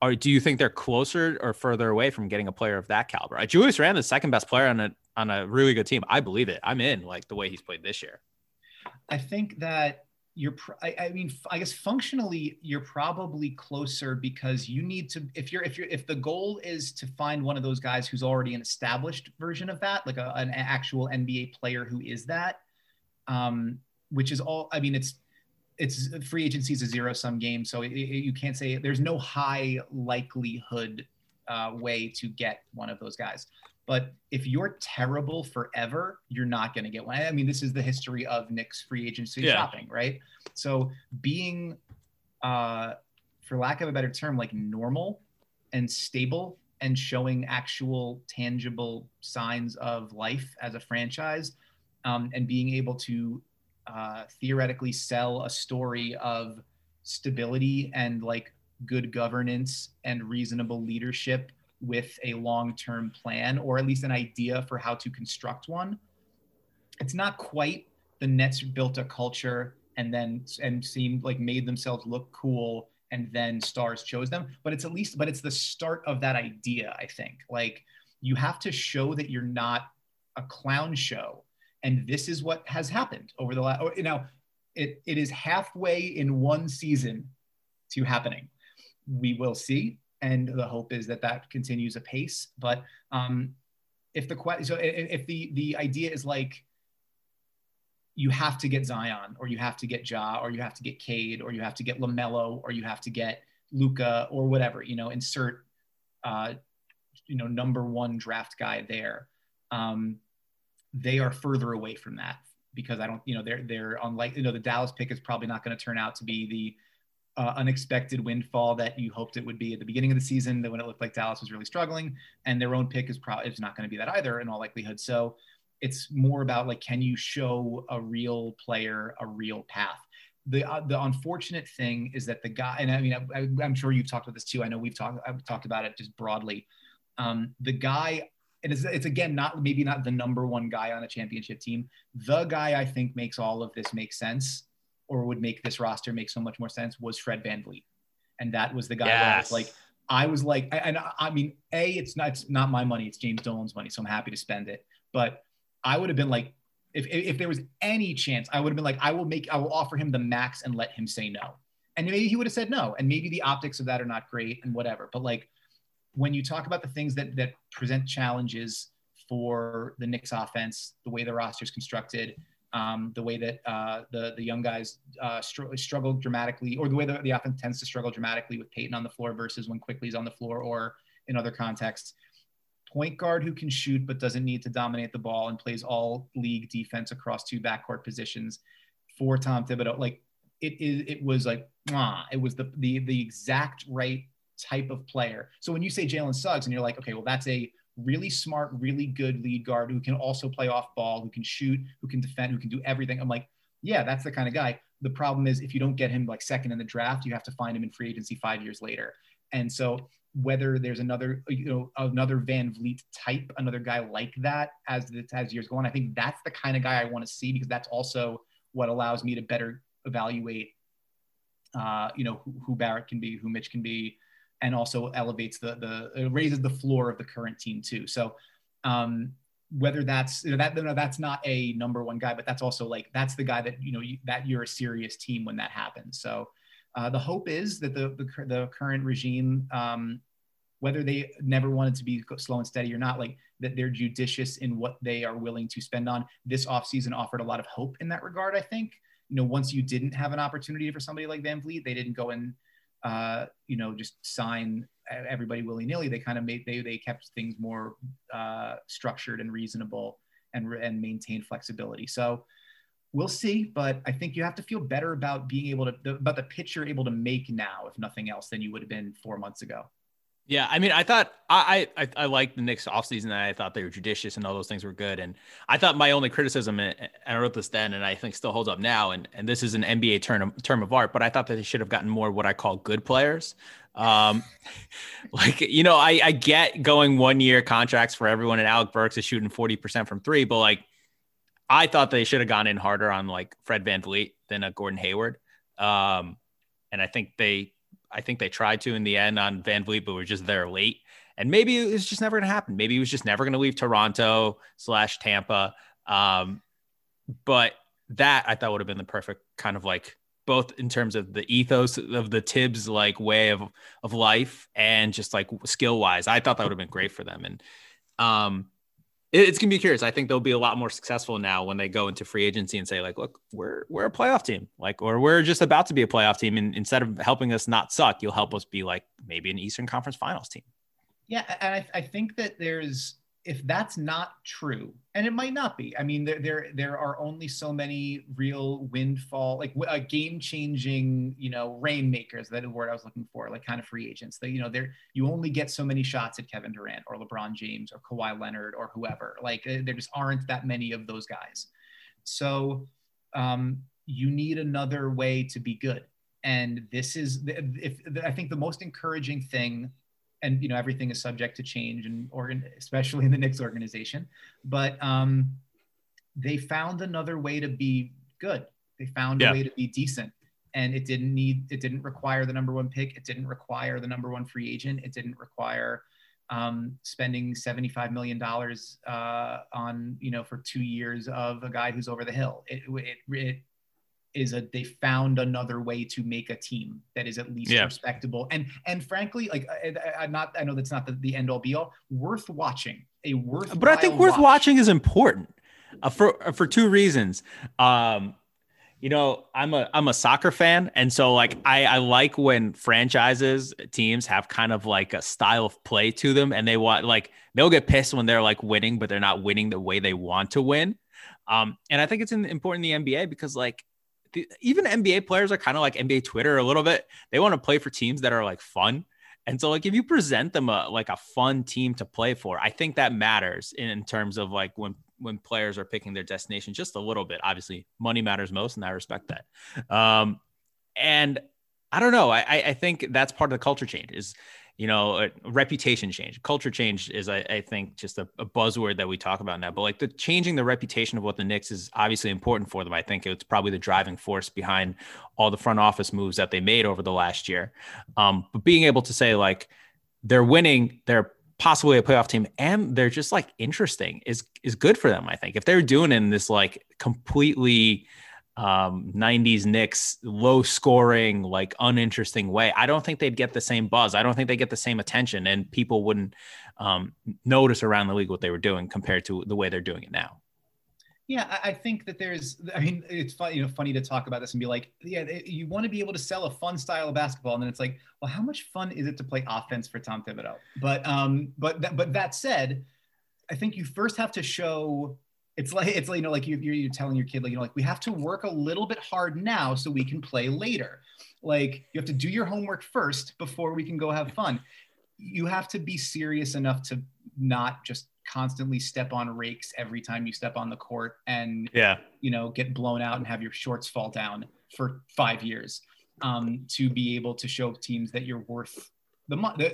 are do you think they're closer or further away from getting a player of that caliber? Uh, Julius Randle, the second best player on a on a really good team. I believe it. I'm in like the way he's played this year. I think that you're I, I, mean i guess functionally you're probably closer because you need to if you're if you're if the goal is to find one of those guys who's already an established version of that like a, an actual nba player who is that um which is all i mean it's it's free agency is a zero sum game so it, it, you can't say there's no high likelihood uh, way to get one of those guys but if you're terrible forever, you're not going to get one. I mean, this is the history of Knicks free agency yeah. shopping, right? So being, uh, for lack of a better term, like normal and stable and showing actual tangible signs of life as a franchise um, and being able to uh, theoretically sell a story of stability and like good governance and reasonable leadership with a long-term plan or at least an idea for how to construct one. It's not quite the Nets built a culture and then and seemed like made themselves look cool and then stars chose them, but it's at least but it's the start of that idea, I think. Like you have to show that you're not a clown show and this is what has happened over the last you know it, it is halfway in one season to happening we will see and the hope is that that continues apace. But um, if the so if the the idea is like you have to get Zion, or you have to get Ja, or you have to get Cade, or you have to get Lamelo, or you have to get Luka or whatever, you know, insert uh, you know number one draft guy there. Um, they are further away from that because I don't, you know, they're they're unlike, you know, the Dallas pick is probably not going to turn out to be the uh, unexpected windfall that you hoped it would be at the beginning of the season, that when it looked like Dallas was really struggling, and their own pick is probably is not going to be that either in all likelihood. So it's more about like, can you show a real player a real path? The uh, the unfortunate thing is that the guy, and I mean, I, am sure you've talked about this too. I know we've talked I've talked about it just broadly. Um, the guy it is it's again not maybe not the number one guy on a championship team. The guy I think makes all of this make sense or would make this roster make so much more sense was Fred VanVleet. And that was the guy yes. I was like, I was like, and I mean, A, it's not, it's not my money, it's James Dolan's money. So I'm happy to spend it. But I would have been like, if, if there was any chance, I would have been like, I will make, I will offer him the max and let him say no. And maybe he would have said no. And maybe the optics of that are not great and whatever. But like when you talk about the things that that present challenges for the Knicks offense, the way the roster is constructed, um, the way that uh, the the young guys uh, str- struggle dramatically, or the way that the offense tends to struggle dramatically with Payton on the floor versus when Quickley's on the floor, or in other contexts. Point guard who can shoot but doesn't need to dominate the ball and plays all league defense across two backcourt positions for Tom Thibodeau. Like it is, it was like, ah, it was the the the exact right type of player. So when you say Jalen Suggs and you're like, okay, well that's a really smart, really good lead guard who can also play off ball, who can shoot, who can defend, who can do everything. I'm like, yeah, that's the kind of guy. The problem is if you don't get him like second in the draft, you have to find him in free agency five years later. And so whether there's another, you know, another VanVleet type, another guy like that as the as years go on, I think that's the kind of guy I want to see because that's also what allows me to better evaluate, uh, you know, who, who Barrett can be, who Mitch can be, and also elevates the the raises the floor of the current team too. So um, whether that's you know, that that's not a number one guy, but that's also like that's the guy that you know you, that you're a serious team when that happens. So uh, the hope is that the the, the current regime, um, whether they never wanted to be slow and steady or not, like that they're judicious in what they are willing to spend on. This offseason offered a lot of hope in that regard. I think you know once you didn't have an opportunity for somebody like VanVleet, they didn't go and uh, you know, just sign everybody willy nilly. They kind of made they they kept things more uh, structured and reasonable and and maintained flexibility. So we'll see, but I think you have to feel better about being able to about the pitch you're able to make now, if nothing else, than you would have been four months ago. Yeah, I mean, I thought I I, I liked the Knicks offseason. I thought they were judicious and all those things were good. And I thought my only criticism, and I wrote this then, and I think still holds up now. And and this is an NBA term term of art, but I thought that they should have gotten more what I call good players. Um, like you know, I I get going one year contracts for everyone, and Alec Burks is shooting forty percent from three, but like I thought they should have gone in harder on like Fred VanVleet than a Gordon Hayward. Um, and I think they I think they tried to in the end on VanVleet, but were just there late. And maybe it was just never going to happen. Maybe he was just never going to leave Toronto slash Tampa. Um, but that I thought would have been the perfect kind of like both in terms of the ethos of the Thibs like way of of life and just like skill wise. I thought that would have been great for them. And um, it's gonna be curious. I think they'll be a lot more successful now when they go into free agency and say like, look, we're we're a playoff team, like, or we're just about to be a playoff team, and instead of helping us not suck, you'll help us be like maybe an Eastern Conference Finals team. Yeah, and I, I think that there's if that's not true, and it might not be. I mean, there there there are only so many real windfall, like uh, game changing, you know, rainmakers. That word I was looking for, like kind of free agents. That you know, there you only get so many shots at Kevin Durant or LeBron James or Kawhi Leonard or whoever. Like uh, there just aren't that many of those guys. So um, you need another way to be good. And this is, if I think the most encouraging thing and you know everything is subject to change and organ especially in the Knicks organization. But um they found another way to be good. They found yeah. a way to be decent. And it didn't need it didn't require the number one pick. It didn't require the number one free agent. It didn't require um, spending 75 million dollars uh, on you know for two years of a guy who's over the hill. It, it, it is a they found another way to make a team that is at least yeah. respectable. And and frankly like I, am not I know that's not the, the end all be all. Worth watching. A worth but I think worth watch. watching is important uh, for uh, for two reasons. Um you know i'm a i'm a soccer fan. And so like i i like when franchises teams have kind of like a style of play to them and they want like they'll get pissed when they're like winning but they're not winning the way they want to win. Um and i think it's important in the nba because like the, even NBA players are kind of like NBA Twitter a little bit. They want to play for teams that are like fun. And so like if you present them a like a fun team to play for, I think that matters in, in terms of like when when players are picking their destination just a little bit. Obviously, money matters most, and I respect that. Um, and I don't know. I I think that's part of the culture change is you know, reputation change. Culture change is, I, I think, just a, a, buzzword that we talk about now. But like the changing the reputation of what the Knicks is obviously important for them. I think it's probably the driving force behind all the front office moves that they made over the last year. Um, but being able to say like they're winning, they're possibly a playoff team, and they're just like interesting is is good for them. I think if they're doing in this like completely um, 90s Knicks low scoring, like uninteresting way, I don't think they'd get the same buzz. I don't think they get the same attention, and people wouldn't um, notice around the league what they were doing compared to the way they're doing it now. Yeah, I think that there's. I mean, it's funny, you know, funny to talk about this and be like, yeah, you want to be able to sell a fun style of basketball, and then it's like, well, how much fun is it to play offense for Tom Thibodeau? But, um, but, that, but that said, I think you first have to show it's like it's like you know like you, you're, you're telling your kid like you know like we have to work a little bit hard now so we can play later. Like you have to do your homework first before we can go have fun. You have to be serious enough to not just constantly step on rakes every time you step on the court and yeah. you know get blown out and have your shorts fall down for five years um, to be able to show teams that you're worth the money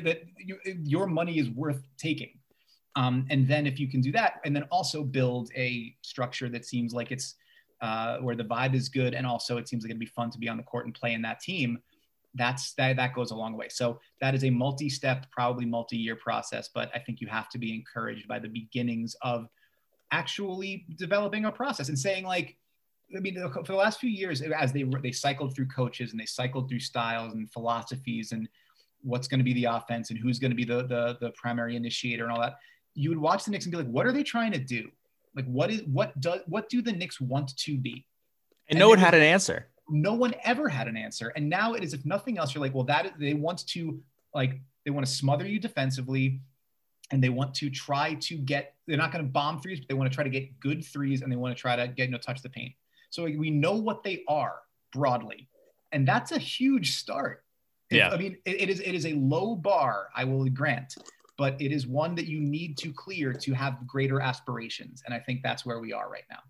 that your money is worth taking um, and then if you can do that, and then also build a structure that seems like it's uh, where the vibe is good, and also it seems like it'd be fun to be on the court and play in that team. That's that that goes a long way. So that is a multi-step, probably multi-year process. But I think you have to be encouraged by the beginnings of actually developing a process and saying like, I mean, for the last few years, as they they cycled through coaches and they cycled through styles and philosophies and what's going to be the offense and who's going to be the, the the primary initiator and all that you would watch the Knicks and be like, what are they trying to do? Like, what is what does what do the Knicks want to be? And, and no one had an answer. No one ever had an answer. And now it is, if nothing else, you're like, well, that they want to like they want to smother you defensively, and they want to try to get. They're not going to bomb threes, but they want to try to get good threes, and they want to try to get you know touch the paint. So we know what they are broadly, and that's a huge start. Yeah, I mean, it is it is a low bar. I will grant, but it is one that you need to clear to have greater aspirations. And I think that's where we are right now.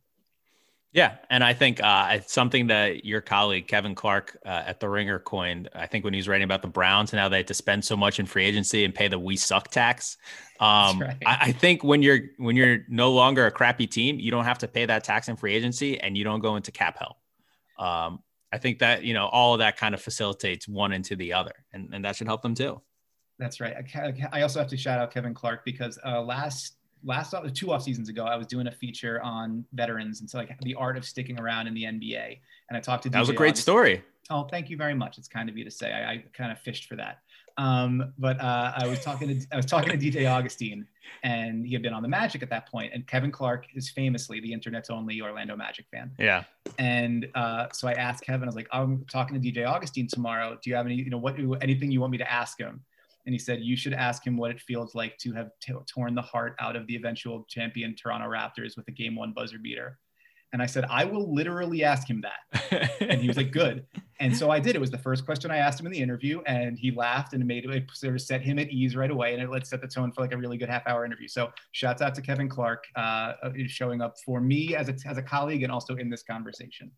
Yeah, and I think uh, it's something that your colleague Kevin Clark uh, at the Ringer coined. I think when he was writing about the Browns and how they had to spend so much in free agency and pay the "we suck" tax. Um, right. I, I, think when you're when you're no longer a crappy team, you don't have to pay that tax in free agency, and you don't go into cap hell. Um, I think that you know all of that kind of facilitates one into the other, and, and that should help them too. That's right. I, I also have to shout out Kevin Clark because uh, last last two off seasons ago, I was doing a feature on veterans and so like the art of sticking around in the NBA. And I talked to that was a great August. story. Oh, thank you very much. It's kind of you to say. I, I kind of fished for that. Um, but uh, I was talking to I was talking to DJ Augustin, and he had been on the Magic at that point. And Kevin Clark is famously the internet's only Orlando Magic fan. Yeah. And uh, so I asked Kevin, I was like, I'm talking to DJ Augustin tomorrow. Do you have any, you know, what anything you want me to ask him? And he said, you should ask him what it feels like to have t- torn the heart out of the eventual champion Toronto Raptors with a game one buzzer beater. And I said, I will literally ask him that. and he was like, good. And so I did. It was the first question I asked him in the interview, and he laughed and made it sort of set him at ease right away. And it let set the tone for like a really good half hour interview. So shouts out to Kevin Clark uh, showing up for me as a, as a colleague and also in this conversation.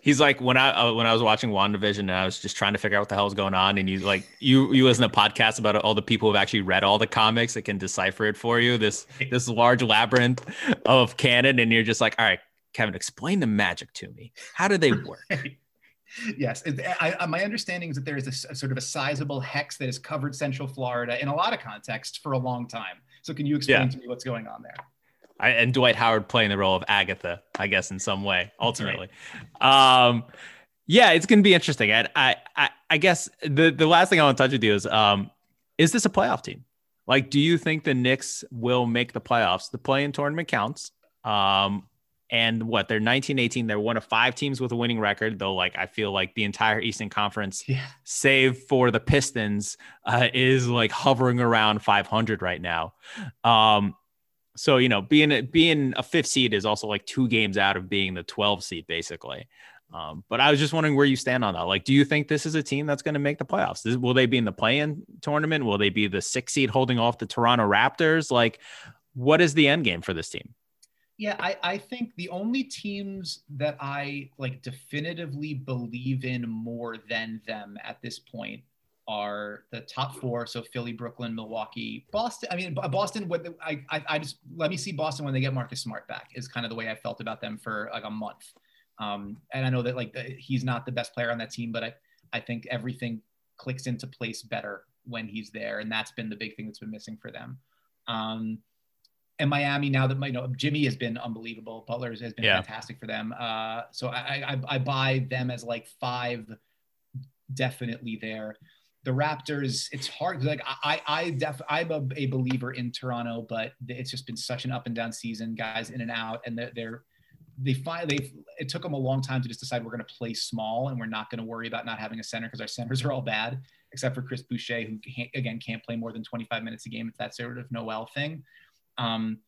He's like when I uh, when I was watching WandaVision and I was just trying to figure out what the hell was going on, and you like you you listen to podcasts about all the people who've actually read all the comics that can decipher it for you. This this large labyrinth of canon, and you're just like, all right, Kevin, explain the magic to me. How do they work? yes, I, I, my understanding is that there is a, a, sort of a sizable hex that has covered Central Florida in a lot of contexts for a long time. So, can you explain yeah. to me what's going on there? I, and Dwight Howard playing the role of Agatha, I guess, in some way, ultimately. Right. Um, yeah, it's going to be interesting. I, I, I guess the, the last thing I want to touch with you is, um, is this a playoff team? Like, do you think the Knicks will make the playoffs? The play-in tournament counts. Um, and what they're 19 18 they're one of five teams with a winning record though like i feel like the entire eastern conference yeah. save for the pistons uh, is like hovering around 500 right now um so you know, being being a fifth seed is also like two games out of being the 12 seed, basically. Um, but I was just wondering where you stand on that. Like, do you think this is a team that's going to make the playoffs? This, will they be in the play-in tournament? Will they be the six seed holding off the Toronto Raptors? Like, what is the end game for this team? Yeah, I, I think the only teams that I like definitively believe in more than them at this point are the top four. So Philly, Brooklyn, Milwaukee, Boston. I mean, Boston. What I, I, I just let me see Boston when they get Marcus Smart back is kind of the way I felt about them for like a month. Um, and I know that like he's not the best player on that team, but I, I think everything clicks into place better when he's there, and that's been the big thing that's been missing for them. Um, and Miami now that you know Jimmy has been unbelievable, Butler has been yeah. fantastic for them. Uh, so I, I I buy them as like five, definitely there the Raptors, it's hard. Like I, I def, I'm a, a, believer in Toronto, but it's just been such an up and down season, guys in and out, and they're, they're they finally it took them a long time to just decide we're going to play small and we're not going to worry about not having a center because our centers are all bad except for Chris Boucher who can't, again can't play more than 25 minutes a game. It's that sort of Noel thing. Um,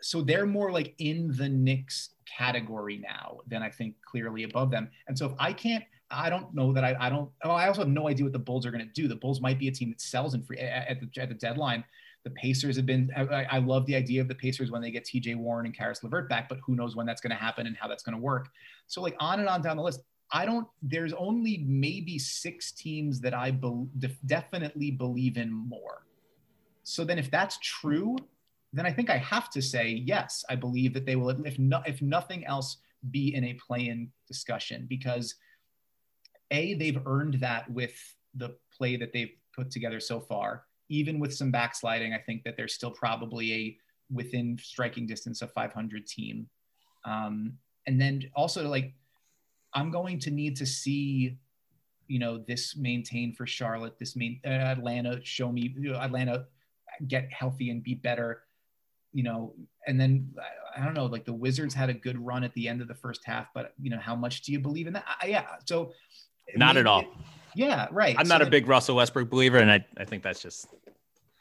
so they're more like in the Knicks category now than I think clearly above them. And so if I can't I don't know that I, I don't. Oh, I also have no idea what the Bulls are going to do. The Bulls might be a team that sells in free at the, at the deadline. The Pacers have been. I, I, love the idea of the Pacers when they get T.J. Warren and Caris LeVert back, but who knows when that's going to happen and how that's going to work. So like on and on down the list. I don't. There's only maybe six teams that I be, definitely believe in more. So then, if that's true, then I think I have to say yes. I believe that they will, if no, if nothing else, be in a play-in discussion because a they've earned that with the play that they've put together so far. Even with some backsliding, I think that they're still probably a within striking distance of 500 team. Um, and then also like I'm going to need to see, you know, this maintain for Charlotte, this main uh, Atlanta show me you know, Atlanta get healthy and be better, you know, and then I don't know, like the Wizards had a good run at the end of the first half, but you know, how much do you believe in that? I, yeah. So not at all. Yeah, right. I'm not so a big Russell Westbrook believer, and I, I think that's just.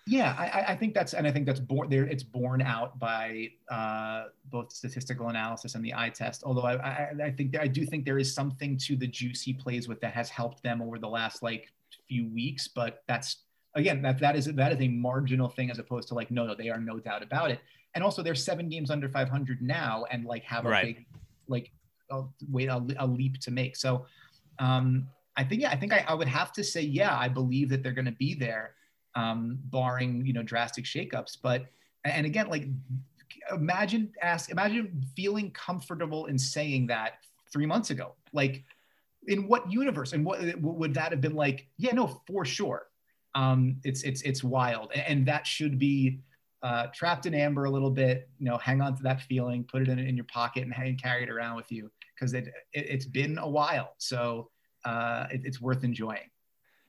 Yeah, I, I think that's, and I think that's born there. It's borne out by uh, both statistical analysis and the eye test. Although I, I, I think I do think there is something to the juice he plays with that has helped them over the last like few weeks. But that's again, that that is that is a marginal thing as opposed to like no, no, they are no doubt about it. And also, they're seven games under 500 now, and like have a right. big like a, wait a, a leap to make. So um, I think yeah, I think I, I, would have to say yeah, I believe that they're going to be there, um, barring you know drastic shakeups. But and again, like imagine ask imagine feeling comfortable in saying that three months ago. Like in what universe and what would that have been like? Yeah, no, for sure. Um, it's it's it's wild, and that should be uh, trapped in amber a little bit, you know, hang on to that feeling, put it in, in your pocket and, and carry it around with you because it, it, has been a while. So uh, it, it's worth enjoying.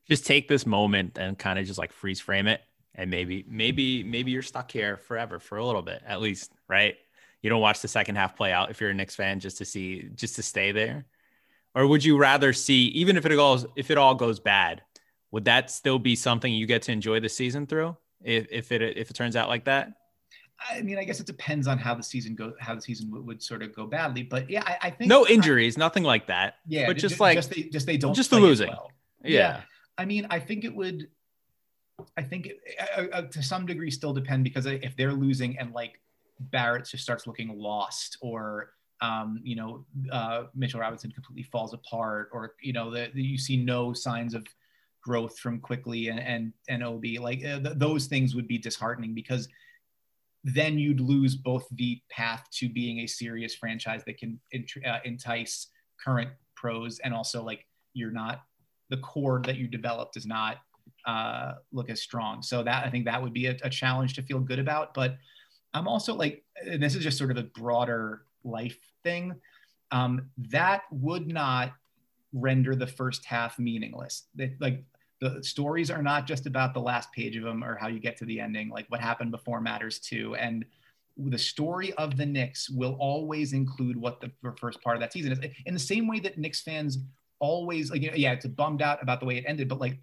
Just take this moment and kind of just like freeze frame it. And maybe, maybe, maybe you're stuck here forever for a little bit at least, right? You don't watch the second half play out if you're a Knicks fan just to see, just to stay there. Or would you rather see, even if it goes, if it all goes bad, would that still be something you get to enjoy the season through? If, if it if it turns out like that? I mean, I guess it depends on how the season go, how the season would, would sort of go badly. But yeah, I, I think no injuries, nothing like that. Yeah, but just, just like just they just they don't just the losing. Well. Yeah. yeah. I mean, I think it would. I think it, uh, uh, to some degree still depend because if they're losing and like Barrett just starts looking lost or um, you know uh, Mitchell Robinson completely falls apart or you know that you see no signs of growth from Quickley and and, and Obi. Like uh, th- those things would be disheartening because then you'd lose both the path to being a serious franchise that can ent- uh, entice current pros and also like you're not the core that you developed does not uh, look as strong. So that I think that would be a, a challenge to feel good about. But I'm also like, and this is just sort of a broader life thing. Um, that would not render the first half meaningless. That like the stories are not just about the last page of them or how you get to the ending. Like what happened before matters too. And the story of the Knicks will always include what the first part of that season is. In the same way that Knicks fans always like, yeah, it's bummed out about the way it ended, but like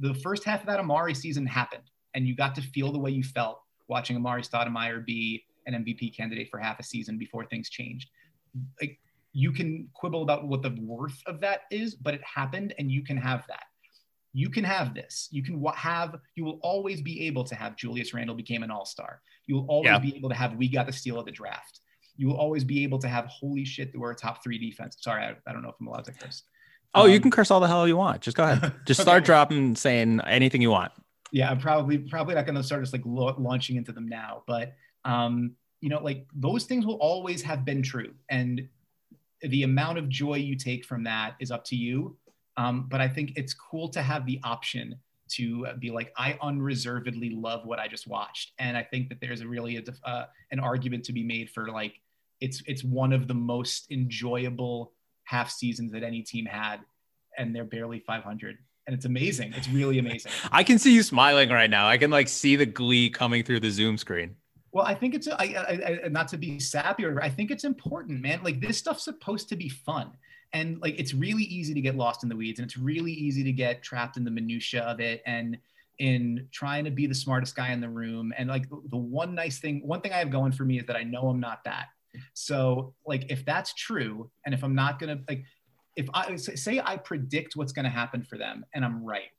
the first half of that Amar'e season happened, and you got to feel the way you felt watching Amar'e Stoudemire be an MVP candidate for half a season before things changed. Like you can quibble about what the worth of that is, but it happened, and you can have that you can have this. You can have, you will always be able to have Julius Randle became an all star. You will always yeah. be able to have, we got the steal of the draft. You will always be able to have, holy shit, we're a top three defense. Sorry, I, I don't know if I'm allowed to curse. Oh, um, you can curse all the hell you want. Just go ahead. Just okay. start dropping, saying anything you want. Yeah, I'm probably probably not going to start just like lo- launching into them now, but um, you know, like those things will always have been true, and the amount of joy you take from that is up to you um, but I think it's cool to have the option to be like, I unreservedly love what I just watched. And I think that there's a really a, uh, an argument to be made for like, it's, it's one of the most enjoyable half seasons that any team had. And they're barely 500 and it's amazing. It's really amazing. I can see you smiling right now. I can like see the glee coming through the Zoom screen. Well, I think it's I, I, I, not to be sappy or I think it's important, man. Like this stuff's supposed to be fun and like it's really easy to get lost in the weeds and it's really easy to get trapped in the minutia of it and in trying to be the smartest guy in the room. And like the one nice thing one thing i have going for me is that i know i'm not that. So like if that's true and if i'm not gonna like if i say i predict what's gonna happen for them and i'm right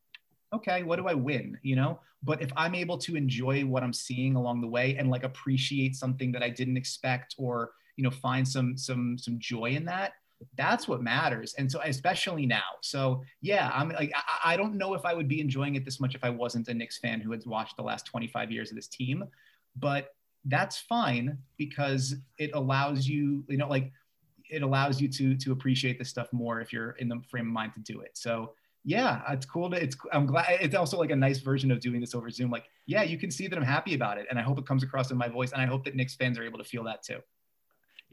okay what do i win you know? But if i'm able to enjoy what i'm seeing along the way and like appreciate something that i didn't expect or you know find some some some joy in that that's what matters and so especially now. So yeah i'm like I, I, don't know if i would be enjoying it this much if i wasn't a Knicks fan who had watched the last 25 years of this team but that's fine because it allows you you know like it allows you to to appreciate this stuff more if you're in the frame of mind to do it. So yeah it's cool to it's i'm glad it's also like a nice version of doing this over zoom. Like yeah you can see that i'm happy about it and i hope it comes across in my voice and i hope that Knicks fans are able to feel that too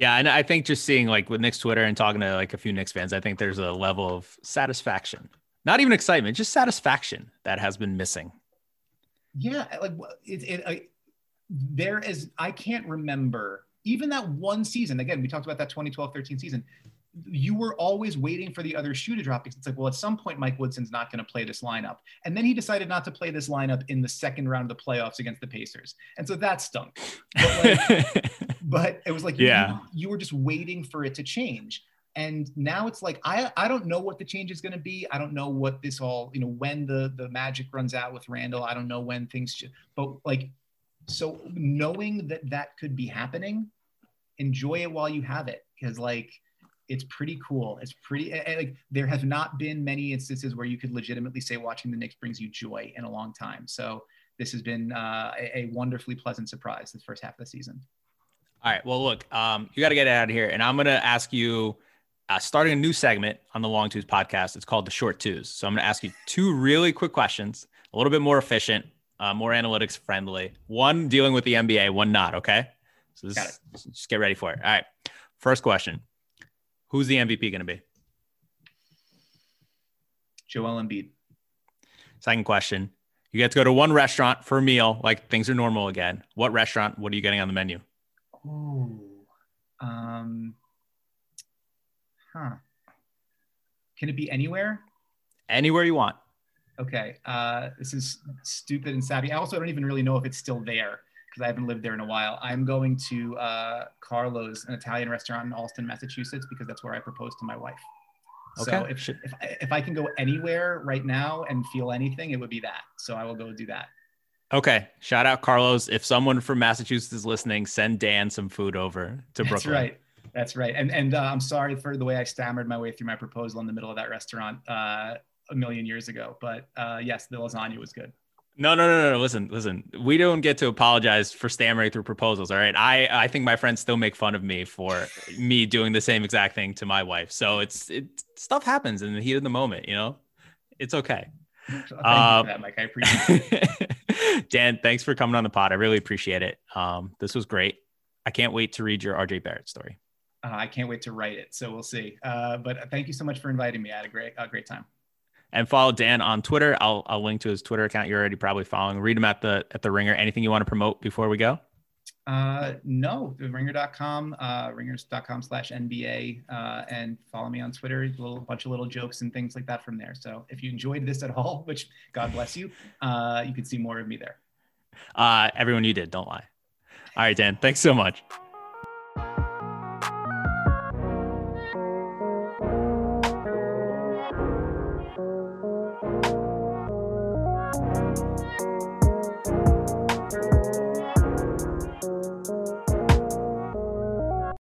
yeah, and I think just seeing like with Knicks Twitter and talking to like a few Knicks fans, I think there's a level of satisfaction, not even excitement, just satisfaction that has been missing. Yeah, like it, it I, there is. I can't remember even that one season. Again, we talked about that 2012-13 season. You were always waiting for the other shoe to drop because it's like, well, at some point, Mike Woodson's not going to play this lineup, and then he decided not to play this lineup in the second round of the playoffs against the Pacers, and so that stunk. But like, but it was like yeah. you, you were just waiting for it to change and now it's like I, I don't know what the change is going to be i don't know what this all you know when the the magic runs out with Randle. i don't know when things should, but like so knowing that that could be happening enjoy it while you have it because like it's pretty cool it's pretty like there have not been many instances where you could legitimately say watching the Knicks brings you joy in a long time so this has been uh, a, a wonderfully pleasant surprise the first half of the season all right. Well, look, um, you got to get out of here, and I'm going to ask you, uh, starting a new segment on the Long Twos podcast. It's called the Short Twos. So I'm going to ask you two really quick questions, a little bit more efficient. uh, more analytics friendly. One dealing with the NBA, one not. Okay, so this, just get ready for it. All right, first question: Who's the MVP going to be? Joel Embiid. Second question: You get to go to one restaurant for a meal, like things are normal again. What restaurant? What are you getting on the menu? Ooh, um, huh. Can it be anywhere? Anywhere you want. Okay. Uh, this is stupid and savvy. I also don't even really know if it's still there because I haven't lived there in a while. I'm going to uh, Carlo's, an Italian restaurant in Allston, Massachusetts, because that's where I proposed to my wife. Okay. So if, if, I, if I can go anywhere right now and feel anything, it would be that. So I will go do that. Okay. Shout out Carlos. If someone from Massachusetts is listening, send Dan some food over to Brooklyn. That's right. That's right. And and uh, I'm sorry for the way I stammered my way through my proposal in the middle of that restaurant uh, a million years ago. But uh, yes, the lasagna was good. No, no, no, no. Listen, listen. We don't get to apologize for stammering through proposals. All right. I, I think my friends still make fun of me for me doing the same exact thing to my wife. So it's it stuff happens in the heat of the moment. You know, it's okay. Thank um, that, Mike. I appreciate it. Dan, thanks for coming on the pod. I really appreciate it. Um, this was great. I can't wait to read your RJ Barrett story. Uh, I can't wait to write it. So we'll see. Uh, but thank you so much for inviting me. I had a great, a great time and follow Dan on Twitter. I'll I'll link to his Twitter account. You're already probably following. Read him at the at the Ringer. Anything you want to promote before we go? Uh, no, the ringer.com, uh, ringers.com slash NBA, uh, and follow me on Twitter. A little bunch of little jokes and things like that from there. So if you enjoyed this at all, which God bless you, uh, you can see more of me there. Uh, everyone you did, don't lie. All right, Dan, thanks so much.